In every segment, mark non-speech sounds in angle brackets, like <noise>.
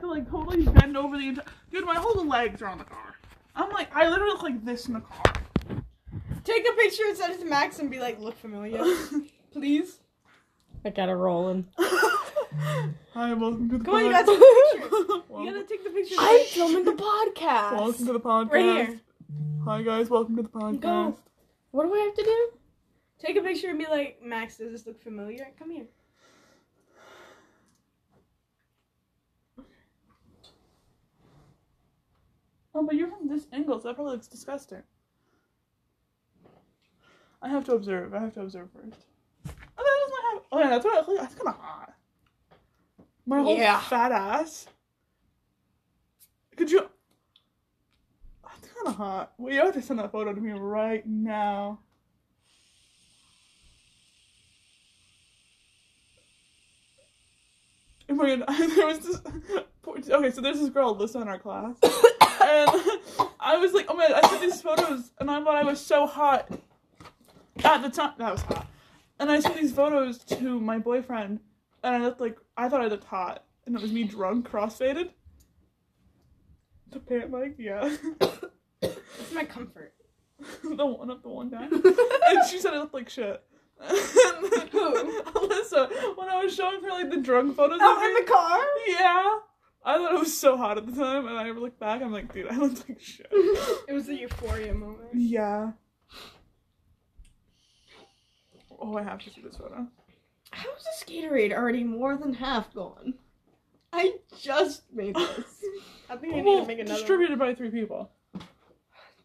have to like totally bend over the entire. Dude, my whole legs are on the car. I'm like, I literally look like this in the car. Take a picture and send it to Max and be like, look familiar, <laughs> please. I got it rolling. <laughs> Hi, welcome to the Come on, you pod- gotta take the picture. <laughs> You welcome, gotta take the picture. I'm filming the podcast. welcome to the podcast. Right here. Hi guys, welcome to the podcast. Go. What do I have to do? Take a picture and be like, Max, does this look familiar? Come here. Oh, but you're from this angle, so that probably looks disgusting. I have to observe. I have to observe first. Oh, that doesn't have. Oh yeah, that's what. I- feel like That's kind of hot. My whole Yeah. fat ass. Could you? That's kind of hot. Well, you have to send that photo to me right now. Oh my god, <laughs> there was this. <laughs> Okay, so there's this girl, Alyssa, in our class. <coughs> and <laughs> I was like, oh my god, I sent these photos, and I thought I was so hot. At the time, that was hot. And I sent these photos to my boyfriend, and I looked like, I thought I looked hot. And it was me drunk, crossfaded. The pant mic, yeah. It's my comfort. <laughs> the one up the one time. <laughs> and she said I looked like shit. And then Who? Alyssa, when I was showing her like the drunk photos oh, of Oh, in me, the car? yeah. I thought it was so hot at the time, and I look back, I'm like, dude, I looked like shit. <laughs> It was the euphoria moment. Yeah. Oh, I have to see this photo. How is the Skaterade already more than half gone? I just made this. <laughs> I think I need to make another. one. distributed by three people.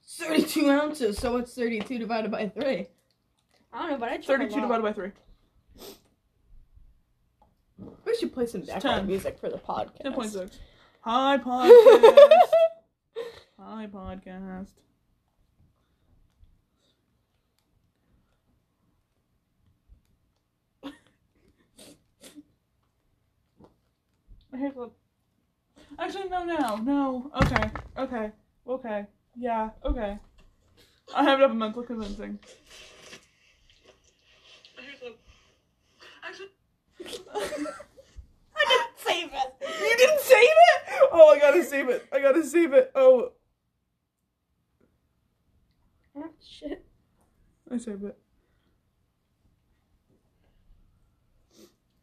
32 ounces, so what's 32 divided by 3? I don't know, but I took 32 a lot. divided by three. We should play some background 10. music for the podcast. 10.6. Hi, podcast. <laughs> Hi, podcast. Actually, no, no, no. Okay, okay, okay. Yeah, okay. I have it up in mental convincing. Here's what. Actually. I didn't save it. You didn't save it? Oh, I gotta <laughs> save it. I gotta save it. Oh, Oh, shit. I saved it.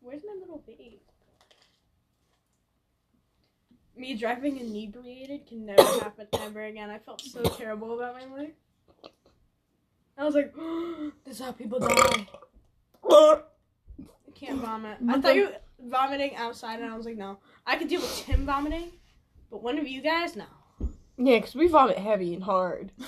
Where's my little babe? Me driving inebriated can never <coughs> happen ever again. I felt so terrible about my life. I was like, <gasps> this is how people die. I can't vomit. I thought you were vomiting outside, and I was like, no. I could deal with Tim vomiting, but one of you guys, no. Yeah, because we vomit heavy and hard. <laughs>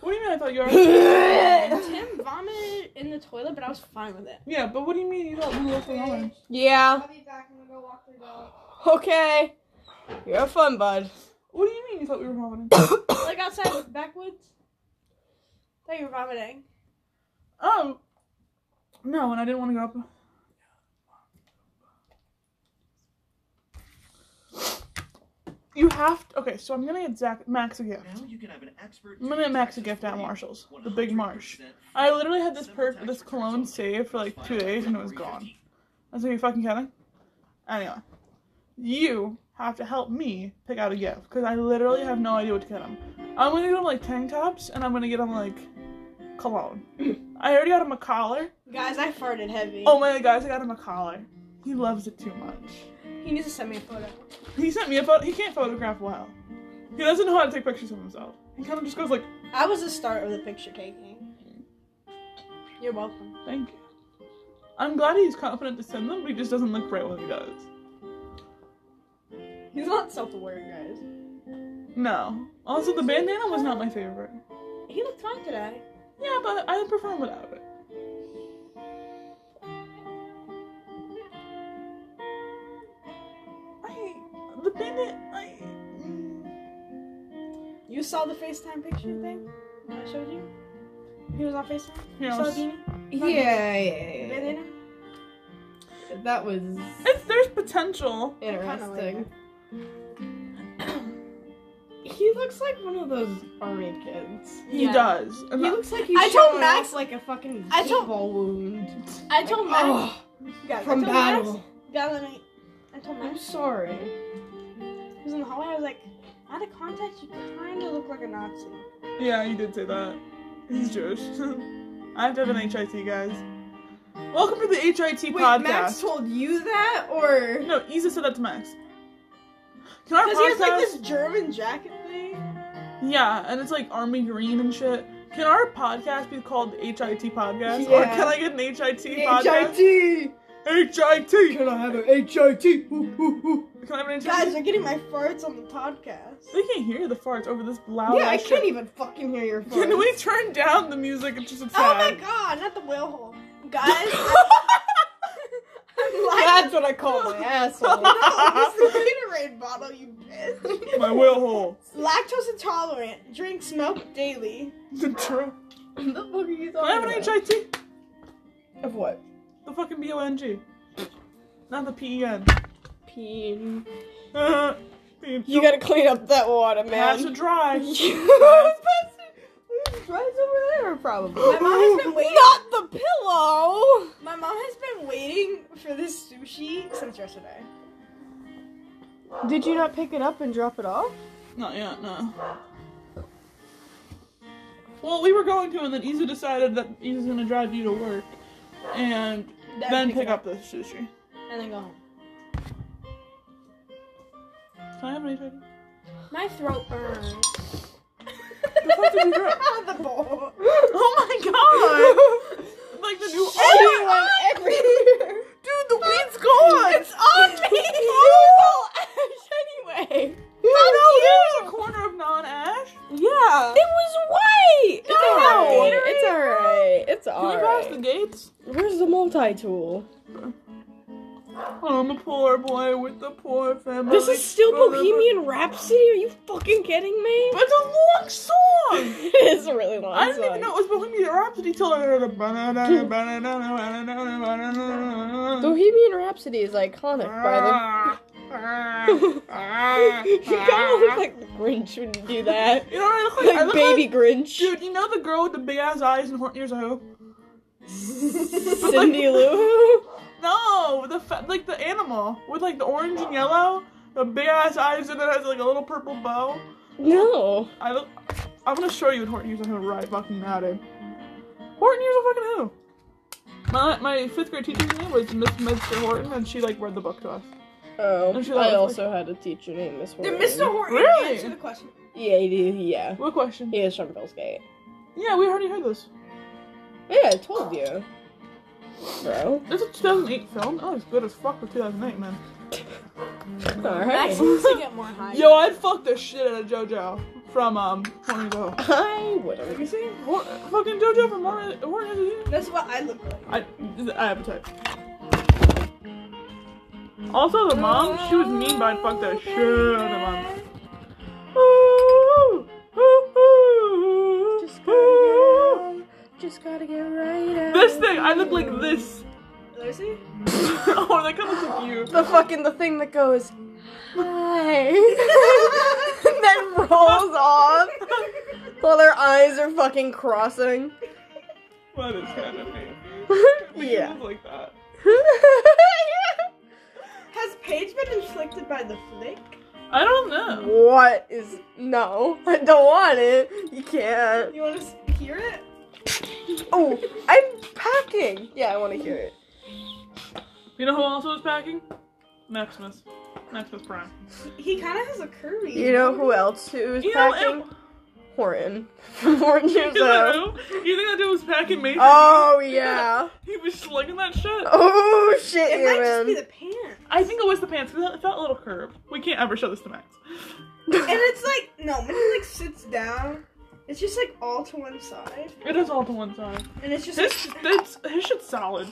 What do you mean? I thought you were. <laughs> Tim vomited in the toilet, but I was fine with it. yeah, but what do you mean you thought we were going? Yeah, I'll be back. I'm gonna go walk the dog. okay. You have fun, bud. What do you mean you thought we were vomiting? <coughs> Like outside the backwoods. thought you were vomiting. oh, no, and I didn't want to go up. You have to. Okay, so I'm gonna get Zach Max a gift. Now you can have an expert. I'm gonna get Max a gift at Marshall's, the Big Marsh. I literally had this per this cologne saved for like two days and it was gone. I was like, you fucking kidding? Anyway, you have to help me pick out a gift because I literally have no idea what to get him. I'm gonna get him like tank tops and I'm gonna get him like cologne. I already got him a collar. Guys, I farted heavy. Oh my god, guys, I got him a collar. He loves it too much. He needs to send me a photo. He sent me a photo. He can't photograph well. He doesn't know how to take pictures of himself. He kind of just goes like, I was the start of the picture taking. You're welcome. "Thank you." I'm glad he's confident to send them, but he just doesn't look great when he does. He's not self-aware, guys. No. Also, the bandana was not my favorite. He looked fine today. Yeah, but I prefer him without it. The bandana. I. mm, You saw the FaceTime picture thing I showed you? He was on FaceTime? Here, You saw s- the? Yeah, yeah, yeah, bandana? yeah. That was It's there's potential. interesting. <clears throat> He looks like one of those army kids. He Yeah. does. And He that- looks like he's I told showing Max- like a fucking I told- paintball wound. I told Max. Oh, guys, I from told battle. Max, God, let. I told Max. I'm Max. like, Out of context, you kind of look like a Nazi. Yeah, you did say that. He's Jewish. <laughs> I have to have an HIT, guys. Welcome to the HIT Wait, podcast. Max told you that, or no, Isa said that to Max. Can our because he has like this German jacket thing? Yeah, and it's like army green and shit. Can our podcast be called HIT podcast? Or Yeah. can I get an HIT podcast? HIT. HIT. Can I have an HIT? Ooh, ooh, ooh. Can I have an HIT? Guys, they're getting my farts on the podcast. they can't hear the farts over this loud. yeah, I can't shit. even fucking hear your farts. Can we turn down the music? It's just a Oh my god, not the whale hole. <laughs> Guys, I'm <laughs> like, That's what I call my asshole. <laughs> no, it's the Gatorade bottle, you bitch. My whale hole. Lactose intolerant. Drink milk daily. The true. the fuck are you Can I have an? HIT? Of what? The fucking B O N G. Not the P E N. Peen. Uh, <laughs> You gotta clean up that water, pass man. it dry. <laughs> There's <laughs> rice over there, probably. My mom has been waiting. Not the pillow. My mom has been waiting for this sushi since yesterday. Did you not pick it up and drop it off? Not yet, no. Well, we were going to, and then Isa decided that Isa's gonna drive you to work, and then, pick, it up the sushi. and then go home. Can I have an HIT? My throat burns. The fuck did you drop? <laughs> the bowl. <laughs> Oh my god! like the new. She went everywhere. Dude, the weed's gone! It's on me. <laughs> Oh! anyway. No, there's a corner of non-ash. Yeah. It was white. It's alright. It's alright. It's Can we pass the gates? Where's the multi-tool? I'm a poor boy with the poor family. This is still Bohemian Rhapsody? Are you fucking kidding me? But it's a long song! <laughs> it is a really long song. I didn't song. even know it was Bohemian Rhapsody till I heard a Bohemian Rhapsody is iconic by the. Ah. <laughs> you kind of look like the Grinch when you do that. You know what I look like? I Like look baby Grinch. Dude, you know the girl with the big ass eyes and horn ears? I hope. <laughs> Cindy Lou. No, the fa- like the animal with like the orange and yellow, the big ass eyes, and it has like a little purple bow. No. I look. I'm gonna show you what Horton Hears a Who right fucking now, dude. Horton Hears a fucking who? My my fifth grade teacher's name was Miss Mr. Horton, and she like read the book to us. Oh, Don't I love- also had a teacher named Miss Horton. Did Mr. Horton Really? answer the question? Yeah, he did. Yeah, What question? he is from Billsgate. Yeah, we already heard this. Yeah, I told you, bro. It's a 2008 film. Oh, it's good as fuck for 2008, man. <laughs> All right. Max to get more <laughs> high. Yo, I'd fuck the shit out of JoJo from um Horton Hears I wouldn't. You see, Hor- fucking JoJo from Horton Horton Hears a Who. That's what I look like. I I have a type. Also, the mom, she was mean, but I'd fuck the shit out of the mom. Ooh, ooh, ooh, Just gotta. Just gotta get right. Out This thing, I look like this. Lucy? <laughs> oh, that kind of looks like you. The fucking the thing that goes. Hi. and <laughs> <laughs> then rolls off while their eyes are fucking crossing. That is kind of me. yeah. Like that. Has Paige been inflicted by the flick? I don't know. what is no? <laughs> I don't want it. You can't. You want to hear it? Oh, I'm packing. Yeah, I want to hear it. You know who also was packing? Maximus. Maximus Prime. He kind of has a curvy. You know who else who's You know, packing? it- Horton. Horton <laughs> You Jimzo. know who? You think that dude was packing Mason? Oh yeah. <laughs> He was slinging that shit. Oh shit, It might just be man. the pants. I think it was the pants it felt a little curved. We can't ever show this to Max. <laughs> And it's like, no, when he like sits down, it's just like all to one side. It is all to one side. And it's just His, like. it's, his shit's solid.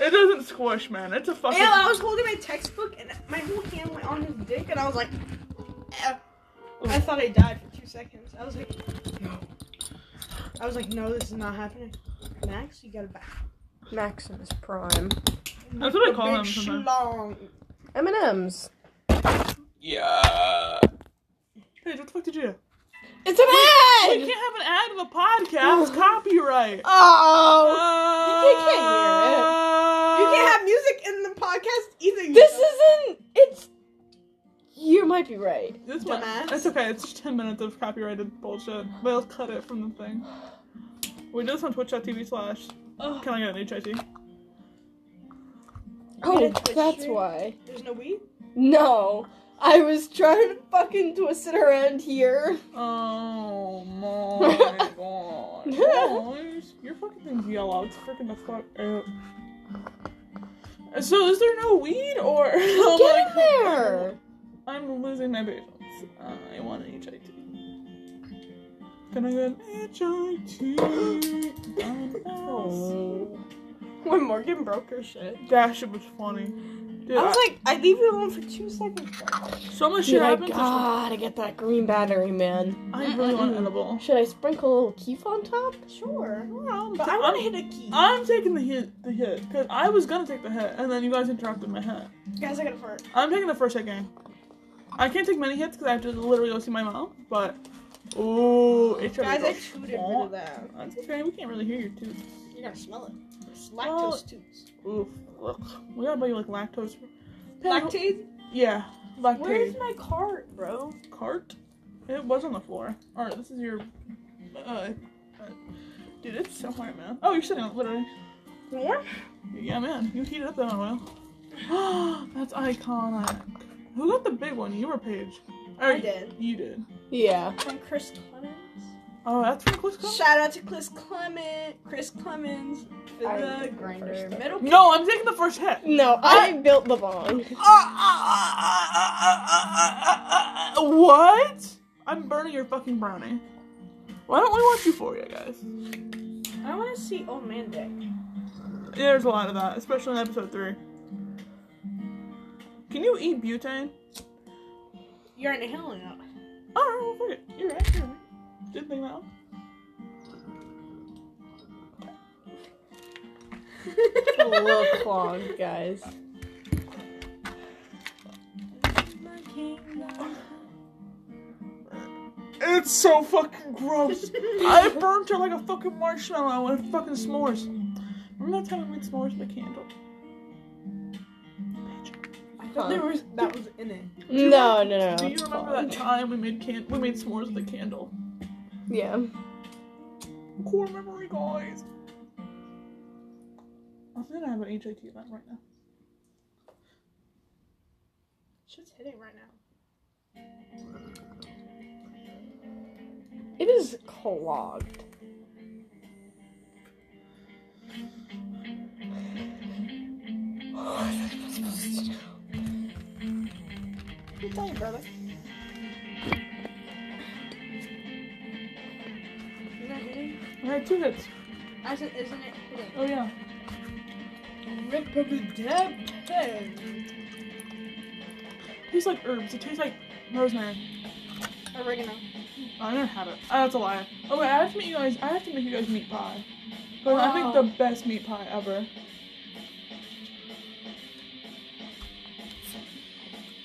It doesn't squish, man. It's a fucking. Yeah, I was holding my textbook and my whole hand went on his dick, and I was like, eh. I thought I died for two seconds. I was like, no. I was like, no, this is not happening. Max, you gotta back. Maximus Prime. That's what I call big him sometimes. schlong. M and M's. Yeah. Paige, what the fuck did you do? It's an ad. We can't have an ad in the podcast. It's <laughs> copyright. Oh. you can't hear it. Uh, you can't have music in the podcast either. you This know. isn't. It's you might be right. This might, Dumbass. it's okay. It's just ten minutes of copyrighted bullshit. But I'll cut it from the thing. We do this on Twitch.tv slash. Ugh. Can I get an HIT? Oh, Get a Twitch that's stream? why. There's no weed? No, I was trying to fucking twist it around here. Oh my <laughs> god. Guys, your fucking thing's yellow. It's freaking the fuck out. So is there no weed or <laughs> Get like- in there. I'm losing my patience. Uh, I want an HIT. Can I get an HIT? Oh. <laughs> When Morgan broke her shit. That shit was funny. Dude, I was like, I leave you alone for two seconds. so much shit I happened. to- gotta get that green battery, man. I really want an edible. Should I sprinkle a little keef on top? Sure. I'm, But I want to hit a key. I'm taking the hit, the hit, because I was gonna take the hit, and then you guys interrupted my hit. Guys, I got a fart. I'm taking the first hit, gang. I can't take many hits because I have to literally go see my mom, but ooh, it's Guys, I tooted rid of that. That's okay. We can't really hear your tooth. You're gonna smell it. It's Well- lactose toots. Oof. Ugh. We gotta buy you like lactose. Penny- Lactate? Yeah, lactate. Where's my cart, bro? cart? It was on the floor. All right, this is your. Uh, uh, dude, it's so hard, man. Oh, you're sitting on it, literally. What? Yeah, man, you heated up that oil. <gasps> That's iconic. Who got the big one? You or Paige? Or I did. You did. Yeah. From Chris Clemens. Oh, that's from Chris Clemens? Shout out to Chris Clement, Chris Clemens for I the the grinder. first Middle No, I'm taking the first hit. No, uh, I built the bong. Uh, uh, what? I'm burning your fucking brownie. Why don't we watch Euphoria, guys? I want to see Old Man Dick. Yeah, there's a lot of that, especially in episode three. Can you eat butane? You're inhaling it. Oh, well, fuck it. You're right. You're right. Didn't think that. It's <laughs> a little clogged, guys. It's so fucking gross. <laughs> I burnt her like a fucking marshmallow and fucking s'mores. Remember that time we made s'mores with a candle? I thought there was that was in it. No, no, no. Do you it's remember that time we made can we made s'mores with a candle? Yeah. Core memory, guys. I think I have an HIT event right now. Shit's hitting right now. It is clogged. <sighs> Good you, brother. Is that hitting? I had two hits. I said, isn't it hitting? Oh yeah. Rip of the dead pen. tastes like herbs. It tastes like rosemary. Oregano. I never had it. Oh, that's a lie. Oh wait, I have to make you guys. I have to make you guys meat pie. But I make the best meat pie ever.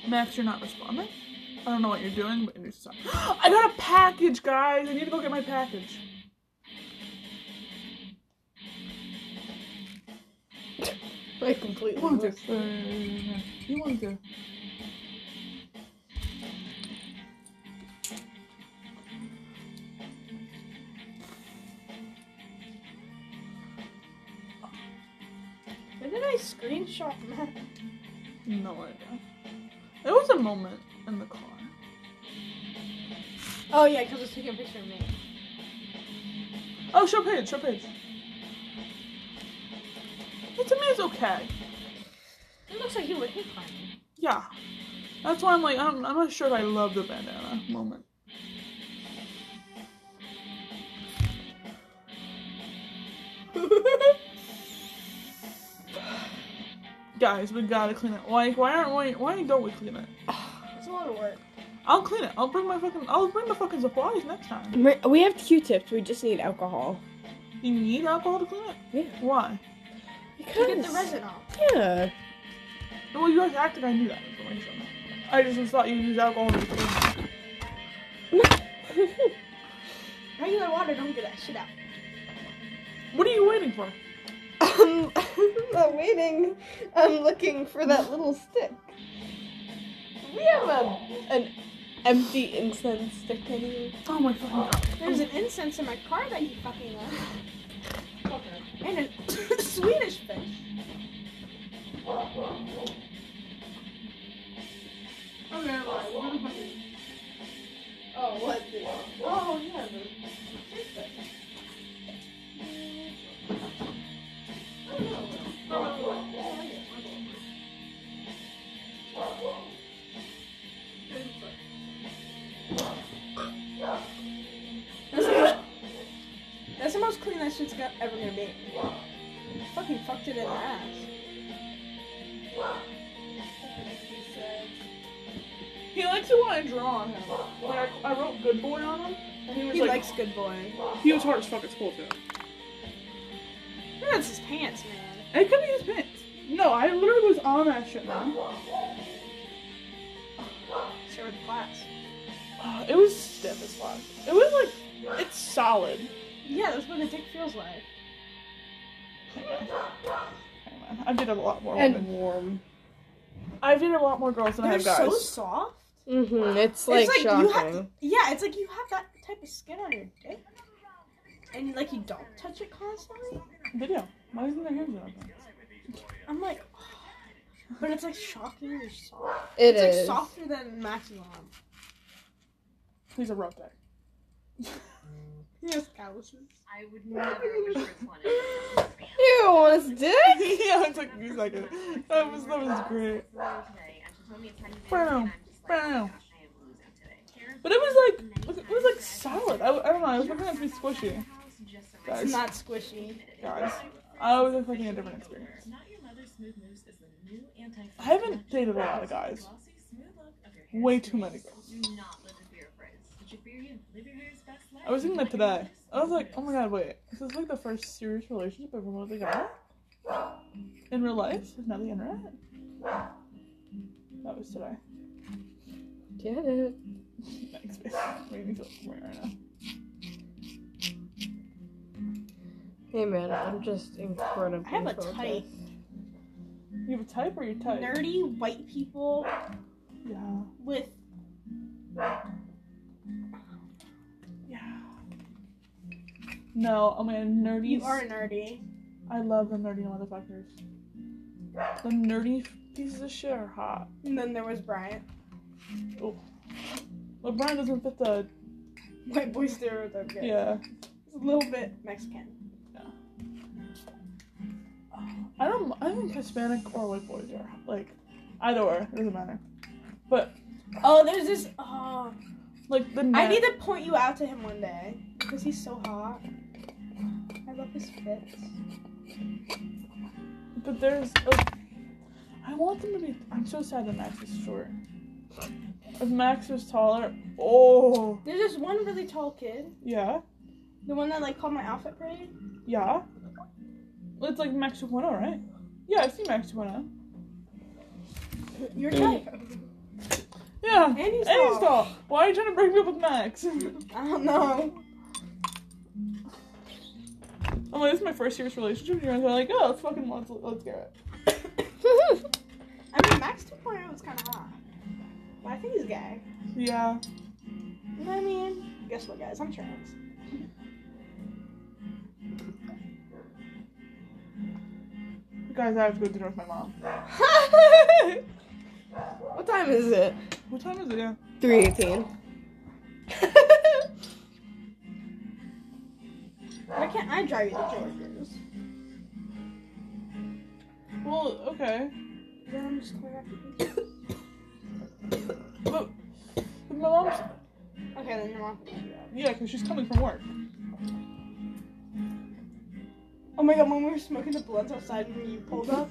Max, you're not responding. I don't know what you're doing, but you need to stop. <gasps> I got a package, guys. I need to go get my package. <laughs> I completely You want to? Uh, you want to? When did I screenshot that? No idea. A moment in the car. Oh yeah, because it's taking a picture of me. Oh, show page, show page. It to me is okay. It looks like you would hit climbing. Yeah. That's why I'm like, I'm, I'm not sure if I love the bandana moment. <laughs> Guys, we gotta clean it. Why, why aren't we, why don't we clean it? It's a lot of work. I'll clean it. I'll bring my fucking, I'll bring the fucking supplies next time. We- We have Q-tips. We just need alcohol. You need alcohol to clean it? Yeah. Why? To get the resin off. Yeah. Well, you guys acted I knew that information. I just thought you'd use alcohol to clean it. <laughs> Regular water don't get that shit out. What are you waiting for? Um, <laughs> I'm not waiting. I'm looking for that little stick. We have a, an empty incense stick anywhere? Oh my fucking god. There's an incense in my car that you fucking left. And a <coughs> Swedish fish. Okay, gonna fucking. Oh, what the? Oh, yeah, the. That's the, that's the most clean that shit's go- ever gonna be. Fucking fucked it in the ass. He likes to want to draw on him. Like I, I wrote "good boy" on him, and he was He like, likes good boy. he was hard as fuck at school too. Maybe that's his pants, man. It could be his pants. No, I literally was on that shit, man. Share with the class. Uh, it was stiff as fuck. It was like, it's solid. Yeah, that's what a dick feels like. Hey man, I did a lot more. And women. warm. I did a lot more girls than I They're have guys. so soft. Mm-hmm. It's like, it's like shocking. you have, yeah, it's like you have that type of skin on your dick, and like you don't touch it constantly. Video. Why isn't there hairs on? I'm like, <sighs> but it's like shockingly soft. It it's is. like softer than Max's arm. He's a rough <laughs> guy. He has calluses. I would never <laughs> wish for <laughs> its one. You want his dick? yeah, it took me a second. That was that was great. Bow, bow. But it was like it was like solid. I, I don't know. I was looking at it to be squishy. It's Guys, not squishy. guys, I was expecting a different experience. I haven't dated a lot of guys. Way too many girls. I was thinking that today. I was like, oh my god, wait. This is like the first serious relationship I've ever with a guy. In real life, not the internet. That was today. Get it. Thanks, babe. Made me feel weird right now. Hey man, I'm just incredibly. I have a focused. type. You have a type or you type? Nerdy white people Yeah. with No, oh I mean nerdy. you are nerdy. I love the nerdy motherfuckers. The nerdy pieces of shit are hot. And then there was Bryant. Oh. But Brian doesn't fit the White boy stereotype guy. yeah. He's a little bit Mexican. Yeah. I don't. I think Hispanic or white boys are like either or it doesn't matter. But Oh, there's this. Oh, like the I need to point you out to him one day because he's so hot. I love his fits. But there's like, I want them to be. I'm so sad that Max is short. If Max was taller, oh There's this one really tall kid, yeah, the one that like called my outfit pretty. yeah. It's like Max 2.0, right? Yeah, I've seen Max oh. 2.0. Your type. Yeah, And he's and he's tall. tall. Why are you trying to break me up with Max? I don't know. I'm like, this is my first serious relationship. And you're like, oh, let's fucking let's let's get it. <laughs> I mean, Max 2.0 was kind of hot. But I think he's gay. Yeah. You know what I mean? Guess what, guys? I'm trans. Guys, I have to go to dinner with my mom. <laughs> what time is it? What time is it? Yeah. Three eighteen. <laughs> Why can't I drive you to George's? Well, okay. Then I'm just going after you. But, but my mom's Okay, then your mom can pick you up. yeah, because she's coming from work. Oh my god, when we were smoking the blunts outside when you pulled up.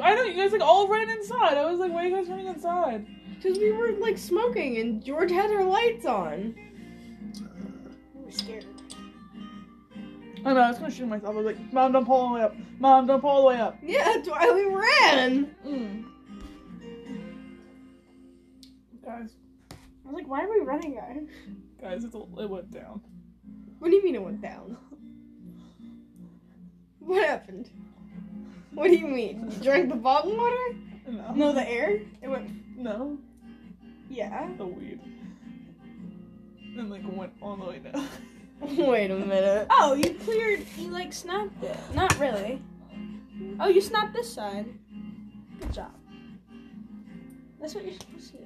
I know you guys like all ran inside. I was like, why are you guys running inside? Because we were like smoking and George had her lights on. Uh, we were scared. I know I was gonna shoot myself. I was like, mom, don't pull all the way up. Mom, don't pull all the way up. Yeah, that's why we ran. Mm. Guys, I was like, why are we running, guys? guys, it's a, it went down. What do you mean it went down? What happened? What do you mean? You drank the bottled water? No. No, the air. It went. No. Yeah. The weed. And like went all the way down. <laughs> <laughs> Wait a minute. Oh, you cleared. You like snapped it. Not really. Oh, you snapped this side. Good job. That's what you're supposed to do.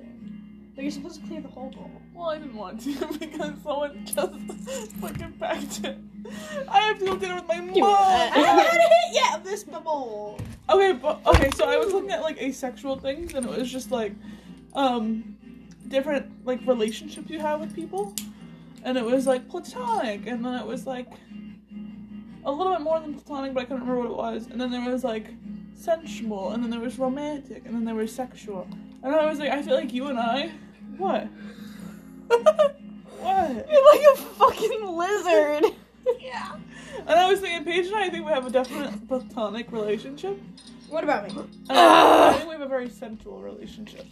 But you're supposed to clear the whole bowl. Well, I didn't want to <laughs> because someone just <laughs> fucking packed it. I have to go dinner with my mom. I haven't had a hit yet of this bowl. Okay, but okay, so I was looking at like asexual things, and it was just like, um, different like relationships you have with people, and it was like platonic, and then it was like a little bit more than platonic, but I couldn't remember what it was, and then there was like sensual, and then there was romantic, and then there was sexual, and I was like, I feel like you and I, what? <laughs> what? You're like a fucking lizard. <laughs> Yeah. And I was thinking, Paige and I, I think we have a definite platonic relationship. What about me? I, I think we have a very sensual relationship.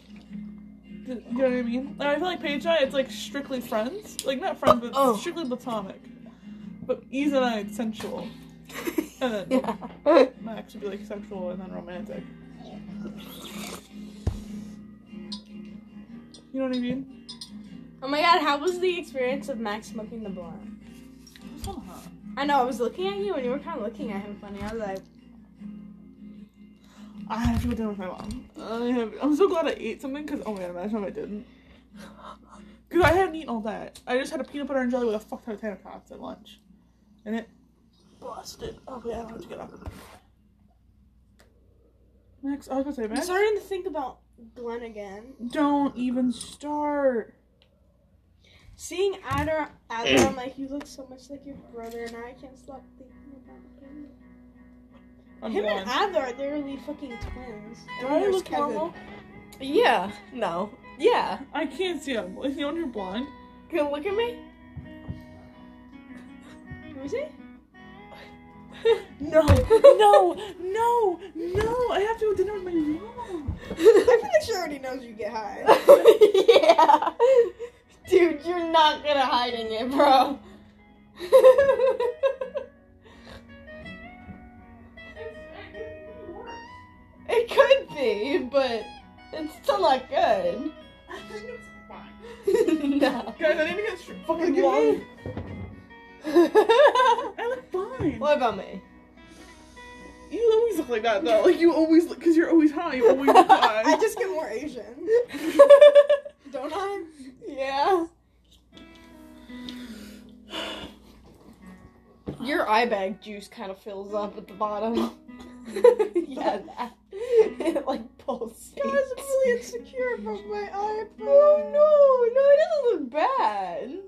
Do you know what I mean? Like, I feel like Paige and I, it's like strictly friends. Like, not friends, but Oh. strictly platonic. But Eve and I, it's sensual. And then <laughs> yeah. Max would be like sexual and then romantic. You know what I mean? Oh my god, how was the experience of Max smoking the blunt? It's not hot. I know, I was looking at you and you were kind of looking at him funny. I was like, I have to go dinner with my mom. I have, I'm so glad I ate something because, oh man, imagine if I didn't. Because I hadn't eaten all that. I just had a peanut butter and jelly with a fuck ton of tater tots at lunch. And it busted. Oh yeah, I don't have to get up. Max, I was gonna say, man. I'm starting to think about Glenn again. don't even start. Seeing Adder, Adder, I'm like, you look so much like your brother, and I can't stop thinking about him. I'm Him gone. and Adler are literally fucking twins. Do I there's look Kevin. normal? Yeah. No. Yeah. I can't see him. Is he on your blind? Can you look at me? Who is he? No, <laughs> no, no, no. I have to go dinner with my mom. I feel like she already knows you get high. <laughs> yeah. Dude, you're not good at hiding it, bro. <laughs> it could be, but it's still not good. I think it's fine. <laughs> no. Guys, I need to get str- fucking Look at long. me. <laughs> I look fine. what about me? You always look like that though. Like you always look, because you're always high. You always look <laughs> high. I just get more Asian. Don't I? yeah. Your eye bag juice kind of fills up at the bottom. <laughs> yeah, that. It <laughs> <laughs> like pulsates. Guys, I'm really insecure about my eye. Oh no, no, it doesn't look bad.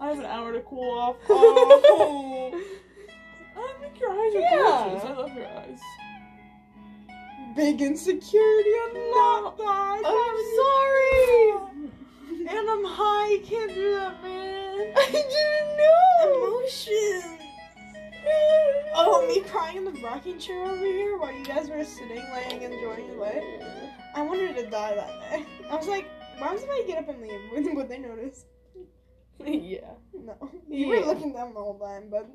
I have an hour to cool off. Oh. I think your eyes are Yeah. gorgeous. I love your eyes. Big insecurity. I'm not that. I'm sorry. And I'm high. You can't do that, man. I didn't know. Emotions. Oh, me crying in the rocking chair over here while you guys were sitting, laying, enjoying your life. I wanted to die that day. I was like, why was I get up and leave? Would, would they notice? <laughs> yeah, No. You were Yeah. looking down the whole time, but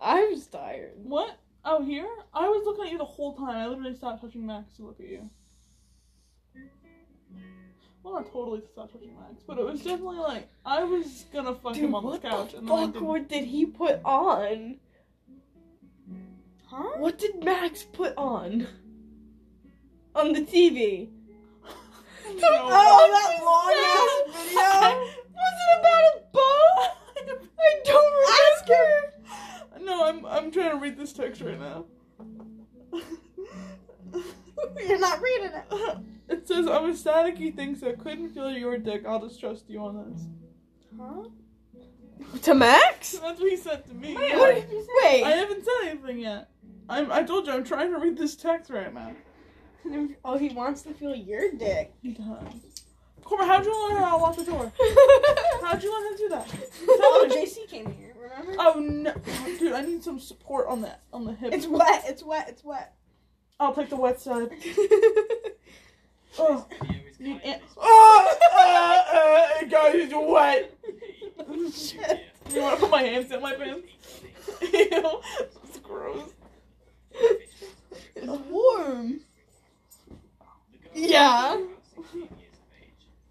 I was tired. What? Oh, here? I was looking at you the whole time. I literally stopped touching Max to look at you. Well, not totally stop touching Max, but it was definitely like I was gonna fuck him on the couch, the and then I fuck didn't. what did he put on? Huh? What did Max put on? On the TV. No. Oh, that oh, long ass video. <laughs> Was it about a bow? <laughs> I don't remember. Ask her. No, I'm I'm trying to read this text right now. <laughs> You're not reading it. It says I'm ecstatic he thinks I couldn't feel your dick. I'll just trust you on this. Huh? To Max? That's what he said to me. Wait, Yeah. what did you say? Wait. I haven't said anything yet. I'm I told you I'm trying to read this text right now. <laughs> Oh, he wants to feel your dick. He does. Corbin, how'd you learn how to lock the door? <laughs> How'd you learn how to do that? Oh, JC came here. Remember? Oh no, dude! I need some support on the on the hip. It's wet. It's wet. It's wet. I'll take the wet side. <laughs> Oh, Video need an- oh, uh, uh, guys, it's wet. Shit. You want to put my hands in my pants? Ew, it's gross. It's warm. Yeah.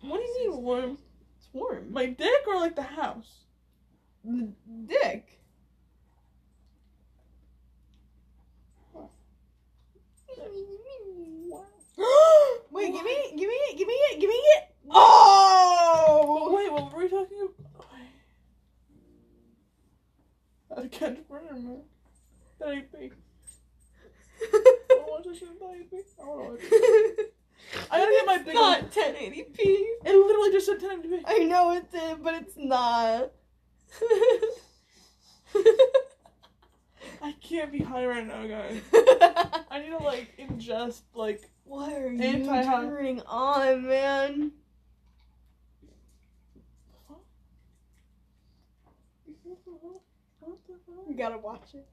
What do you mean warm? It's warm. My dick or like the house? The dick. <gasps> Wait, give me, give me it, give me it, give me it. Oh wait, what were we talking about? I can't remember. Diaper. I Oh, want to watch this diaper. I want to I gotta get my big. Not 1080p. It literally just said 1080p. I know it did, but it's not. I can't be high right now, guys. <laughs> I need to like ingest like. what are you Anti-high. turning on, man? You gotta watch it.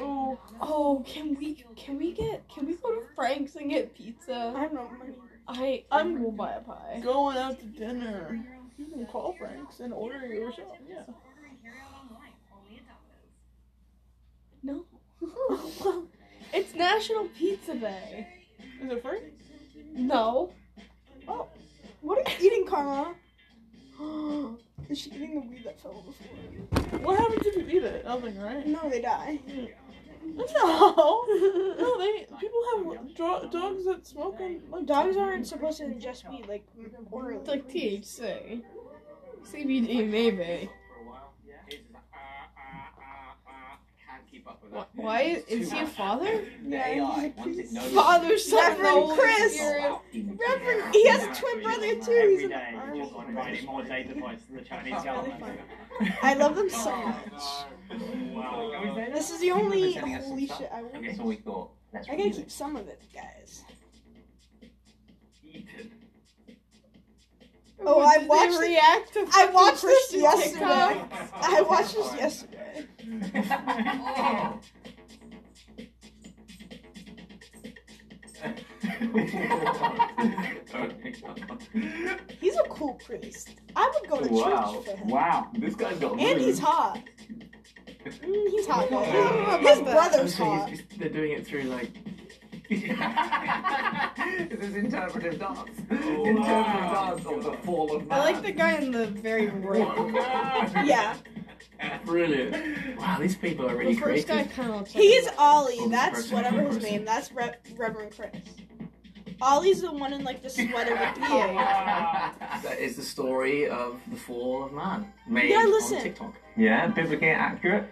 Oh, Oh, can we can we get can we go to Frank's and get pizza? I pizza? have no money. I I'm- I will buy a pie. going out to dinner. You can call Frank's and order yourself. Yeah. No. <laughs> it's National Pizza Day. Is it free? No. Oh, what are you eating, Karma? <gasps> <gasps> <gasps> Is she eating the weed that fell on the floor? What happens if you eat it? Nothing, right? No, they die. No. No, they people have dro- dogs that smoke and like Dogs aren't supposed to ingest weed like orally. It's like THC. CBD maybe. Can't keep up with Wh- that. Why is, he a father? Once it knows- Father, son, Reverend Chris. Reverend, he has a twin brother too. He's Every in the day, you army. just want to write more data points to the <laughs> Chinese government. I love them so much. Wow. This is the only holy shit I want. Okay, so we thought. Let's I gotta keep it. some of it, guys. Ethan. Oh, I watched it- react to I watched this yesterday. I watched this <laughs> yesterday. <laughs> Oh. <laughs> He's a cool priest. I would go to wow. church for him. Wow. This guy's got And he's hot. Mm, he's hot. Though. His brother's So he's hot. they're doing it through like. <laughs> this is interpretive dance. interpretive dance of the fall of man. I like the guy in the very right. <laughs> Yeah. <laughs> Brilliant. Wow, these people are really the first guy kind of looks like He's a- Ollie. Oh, That's person, whatever his person. name. That's Re- Reverend Chris. Ollie's the one in like the sweater with the That is the story of the fall of man made Yeah, on listen. TikTok. Yeah, biblically accurate.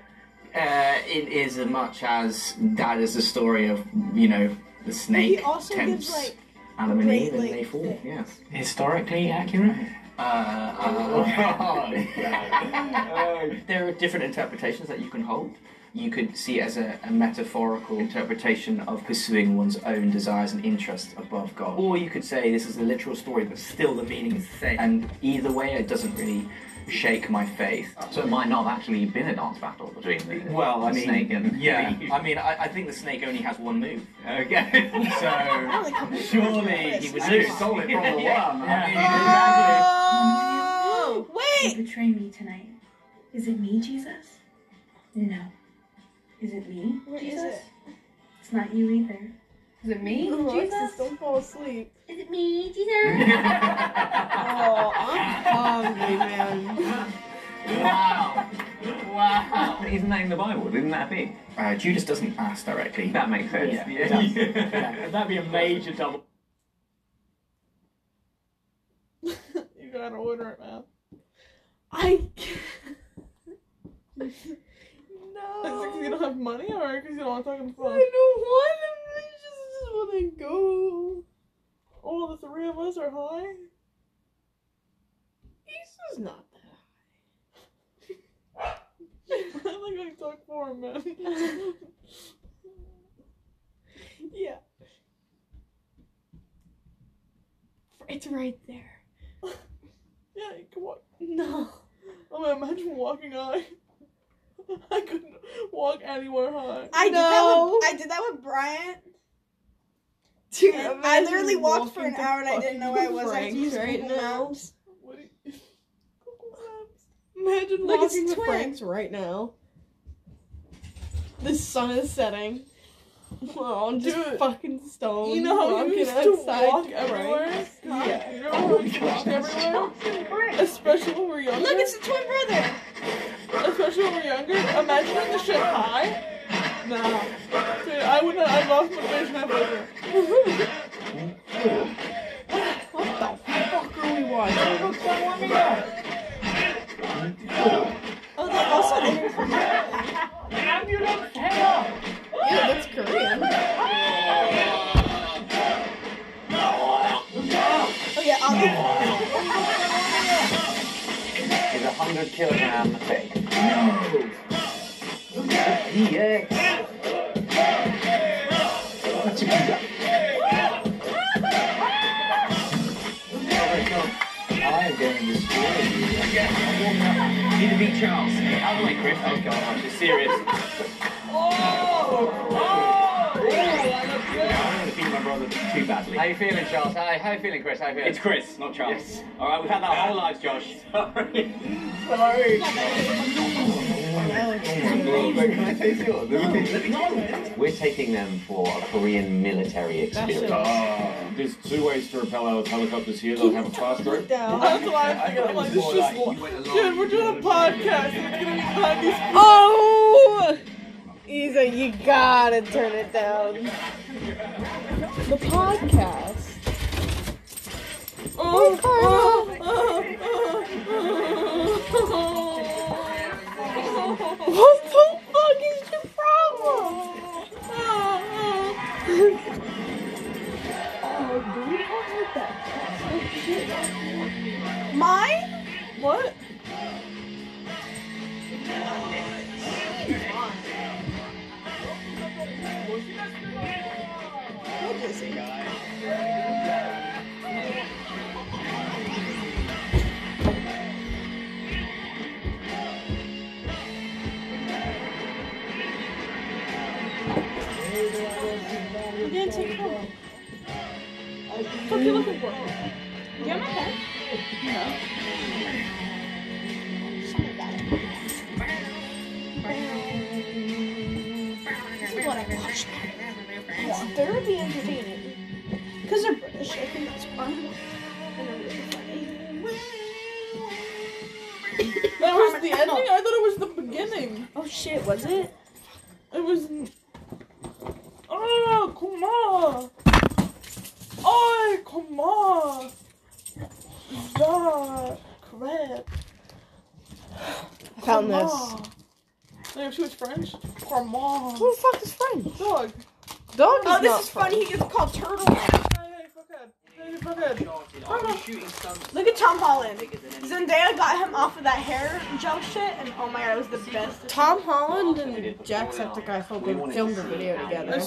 Uh, it is as much as that is the story of you know the snake He also tempts gives like Adam and Eve and they fall. Yes. Historically accurate. Uh, <laughs> <laughs> uh, there are different interpretations that you can hold. You could see it as a, a metaphorical interpretation of pursuing one's own desires and interests above God. Or you could say this is a literal story, but still the meaning is the same. And either way, it doesn't really shake my faith. So it might not have actually been a dance battle between the, Well, I the mean, snake and yeah, the- I mean, I, I think the snake only has one move. Okay. <laughs> So only come to surely he would And lose. he Stole it from the Yeah, one. <laughs> yeah. I mean, Oh, wait. You betray me tonight. Is it me, Jesus? No. Is it me, Where is Jesus? it? It's not you either. Is it me, Alexis, Jesus? don't fall asleep. Is it me, Jesus? <laughs> Oh, I'm hungry, man. wow. Wow. Isn't that in the Bible? Isn't that a thing? Uh, Judas doesn't ask directly. That makes sense. Yeah. Yeah. <laughs> Yeah. That'd be a major double. <laughs> you gotta order it, man. I. Is it no. Because you don't have money or because you don't want to talk on the I don't want him. I just, just want to go. All the three of us are high. He's just not that. <laughs> I think I talk for him, man. <laughs> Yeah. It's right there. <laughs> yeah, come on. No. Oh imagine walking high. <laughs> I couldn't walk anywhere high. I did that. With, I did that with Bryant. Dude, I literally walked for an hour and I didn't know where I was. I had to Frank's right Google now. Maps. What you... Google Maps. <laughs> Imagine Look, walking to twin. Frank's right now. The sun is setting. <laughs> Oh, just Dude, fucking stoned. You know how walking you used to walk to everywhere? pranks. Yeah. You know how we used to walk everywhere? Especially when we were younger? Look, it's the twin brother. Especially when we're younger? Imagine doing the shit high. Nah. Dude, I would not, I lost motivation halfway through. What the fuck are we watching? Oh, they also entered from Yeah, that's Korean. Oh yeah, I'll Is a hundred kilogram thick. Yeah. I'm going to destroy you. Need to beat Charles. Of the way, Chris. Oh god, I'm just serious. Oh! Oh! Oh, I'm going to beat my brother too badly. How you feeling, Charles? Hi, how you feeling, Chris? How you feeling? It's Chris, not Charles. Alright, we've had that whole lives, Josh. <laughs> Sorry. Can I taste yours? We're taking them for a Korean military experience. Uh, there's two ways to repel our helicopters here. They'll have a fast rope. down. That's why I'm thinking, I'm like, this just lo- Dude, we're doing a podcast and it's gonna be behind these Oh! Isa, you gotta turn it down. The podcast. Oh, What found this. Like, if she was French? Come on. Who the fuck is French? Dog. Dog oh, is Oh, this not is funny. He gets called Turtle Man. Hey, hey, fuckhead. Hey, fuckhead. Look at Tom Holland. Zendaya got him off of that hair gel shit, and oh my god, it was the best. Tom Holland and Jacksepticeye filmed, filmed a video together. I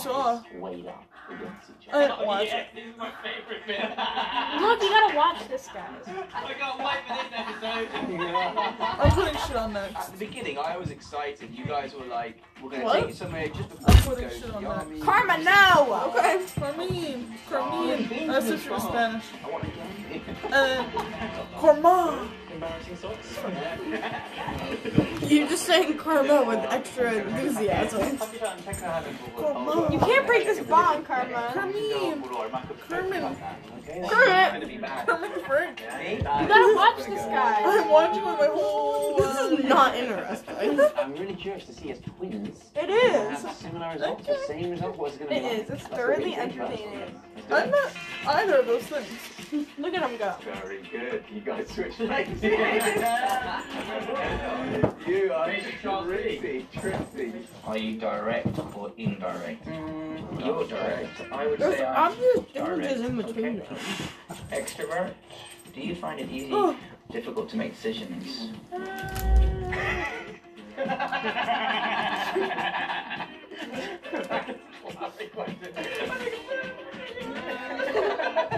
together. saw. I didn't watch it. <laughs> Look, you gotta watch this, guys. I'm <laughs> putting shit on next. At the beginning, I was excited. You guys were like, we're going to What? take you somewhere just I'm before we putting go shit to on the that. army. Karma, no. Okay, Carmine. Carmine. Oh, That's if she was Spanish. I want to get And Corma. You're just saying karma with extra enthusiasm. Corma. You can't break this bond, Karma. Carmine. Carmen. Kermit. Carmen Frank. You gotta watch this, guy. I'm watching with my whole. This is not interesting. I'm really curious to see as twins. It is. Have similar results or same results? What's it going to It be? like? is. It's thoroughly we think first. entertaining. I'm not either of those things. Look at him go. Very good. You guys switched legs. You are tricky, tricky. Are you direct or indirect? Mm, you're direct. I would There's say I'm obvious differences in between them. extrovert. Do you find it easy, oh. difficult to make decisions? <laughs> <laughs> <laughs>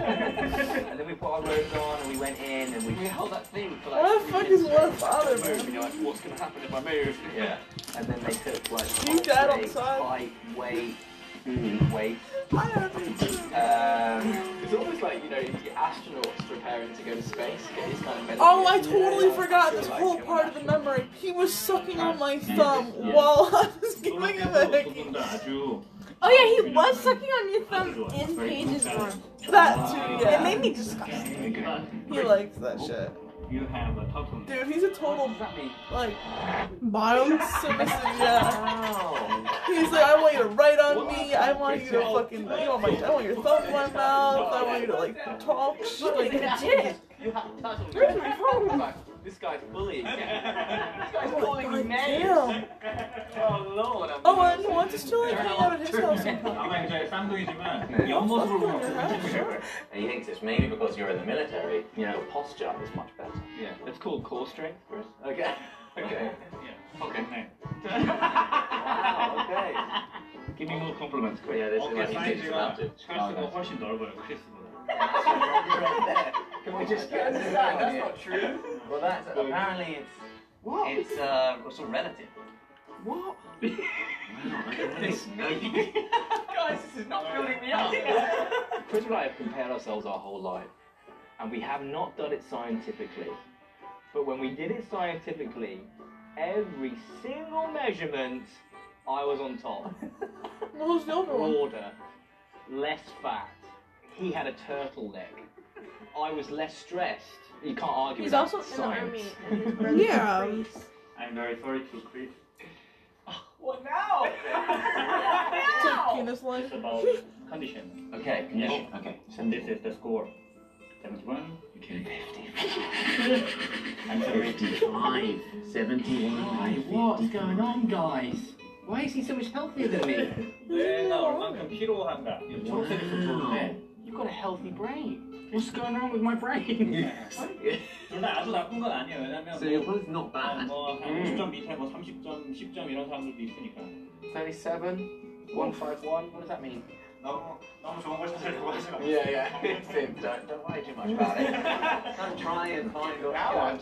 <laughs> And then we put our robes on and we went in and we, We held that thing for like. What the fuck is what father, we moved, man? You're like, what's going to happen if I move? yeah. And then they took like You dad on height, the side? height, weight, weight. I have it. Um, It's almost like, you know, the astronauts preparing to go to space get this kind of Oh, I gear. totally forgot this Like, whole part of the memory. He was sucking on my thumb while I was giving him a hickey. Oh yeah, he was sucking on your thumb in Paige's room. That too, yeah. It made me disgusted. He likes that shit. You have a total. Dude, he's a total like bottom submissive. <laughs> Yeah. He's like, I want you to write on me. I want you to fucking. You know, my, I want your thumb in my mouth. I want you to like talk shit. Like, You have total. Where's my phone? This guy's bullying me. <laughs> This guy's calling me names. <laughs> damn. Oh lord. I'm Oh, and he wants us to like hang out at his house sometime. 아마 이제 쌍둥이지만 옆모습으로 보면 <laughs> 괜찮으실 He thinks it's maybe because you're in the military. You know, your posture is much better. Yeah, it's called core strength, Chris. Okay. Okay. Yeah. Okay. 네. Wow. Okay. Give me more compliments, But yeah, this is 어깨 what he thinks about 사이즈가 it. 찰스가 훨씬 넓어요, 크리스보다. Can we just get to that? That's not true. Well, that's apparently it's it's uh it's all relative. What? <laughs> This <laughs> guys, this is not building me up. <laughs> Chris and I have compared ourselves our whole life, and we have not done it scientifically. But when we did it scientifically, every single measurement, I was on top. What was the other one? Broader, less fat. He had a turtleneck. I was less stressed You can't argue He's with also that in the science. army. And his brother Yeah. <laughs> is priest. I'm very sorry to Chris. <laughs> What now? It's <laughs> like penis line. It's about condition. Okay, condition. Okay. And this is the score. 71. You came 50. I'm sorry. 55, 71, What's going on, guys? Why is he so much healthier than me? 내가 얼만큼 필요한가. 이거 초록색이 좀 좋은데. You've got a healthy brain. What's going on with my brain? 둘다 아주 나쁜 건 아니에요. 왜냐면 So you're both not 뭐, bad. 뭐한 음. 50점 밑에 뭐 30점, 10점 이런 사람들도 있으니까. 37, 151, what does that mean? 너무 너무 좋은 걸 찾으려고 하지 마. Yeah, yeah. <laughs> Tim, don't, don't worry too much about it. <laughs> Don't try and find out how I'm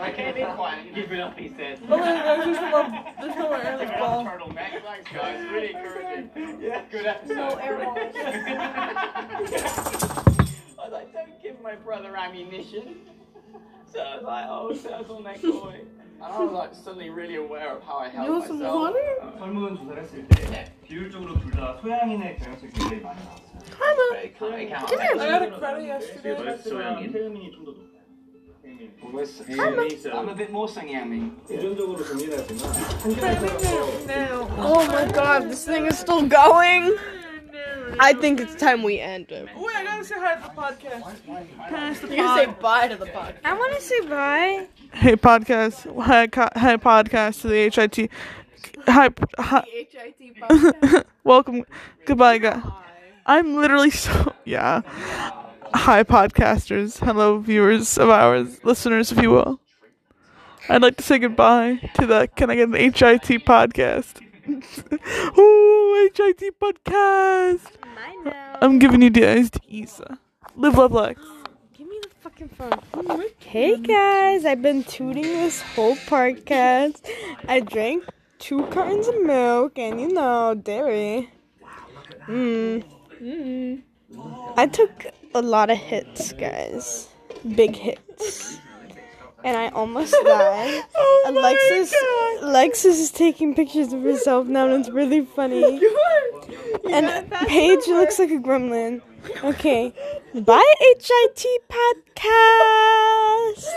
I came in quiet, give it up, he said. Oh my god, there's no more, there's no more air in this ball. Turtleneck, thanks guys, really encouraging. Yeah. Good episode. No <laughs> air balls. I was like, don't give my brother ammunition. So I was like, oh, turtleneck boy. And I was like suddenly really aware of how I held You want some myself. water? 설문 조사를 했을 때 비율적으로 둘 다 소양인의 경향성이 굉장히 많이 나왔어요. But it can't, it can't I got a make credit yesterday. 소양인. 태음인이 좀 더 높아요. 태음인. I'm a bit more Sangyami. 유전적으로 동일하지만 한계에서 Oh my god, this thing is still going. I think it's time we end it. Oh, wait, I gotta say hi to the podcast. Pass the You can say pod. bye to the podcast. I want to say bye. Hey podcast, hi, co- hi podcast to the HIT. Hi, hi HIT podcast. <laughs> welcome, goodbye, guys. I'm literally so yeah. Hi podcasters, hello viewers of ours, listeners, if you will. I'd like to say goodbye to the Can I Get an HIT podcast? <laughs> Ooh, HIT podcast. Bye now. I'm giving you the eyes to Isa. Live, love, Lex. Give me the fucking phone. Hey guys, I've been tooting this whole podcast. I drank two cartons of milk and you know, dairy. Mmm. Mmm. I took a lot of hits, guys. Big hits. And I almost <laughs> died. Oh Alexis Alexis is taking pictures of herself now and it's really funny. <laughs> And Paige looks like a gremlin. <laughs> Okay. Bye HIT podcast.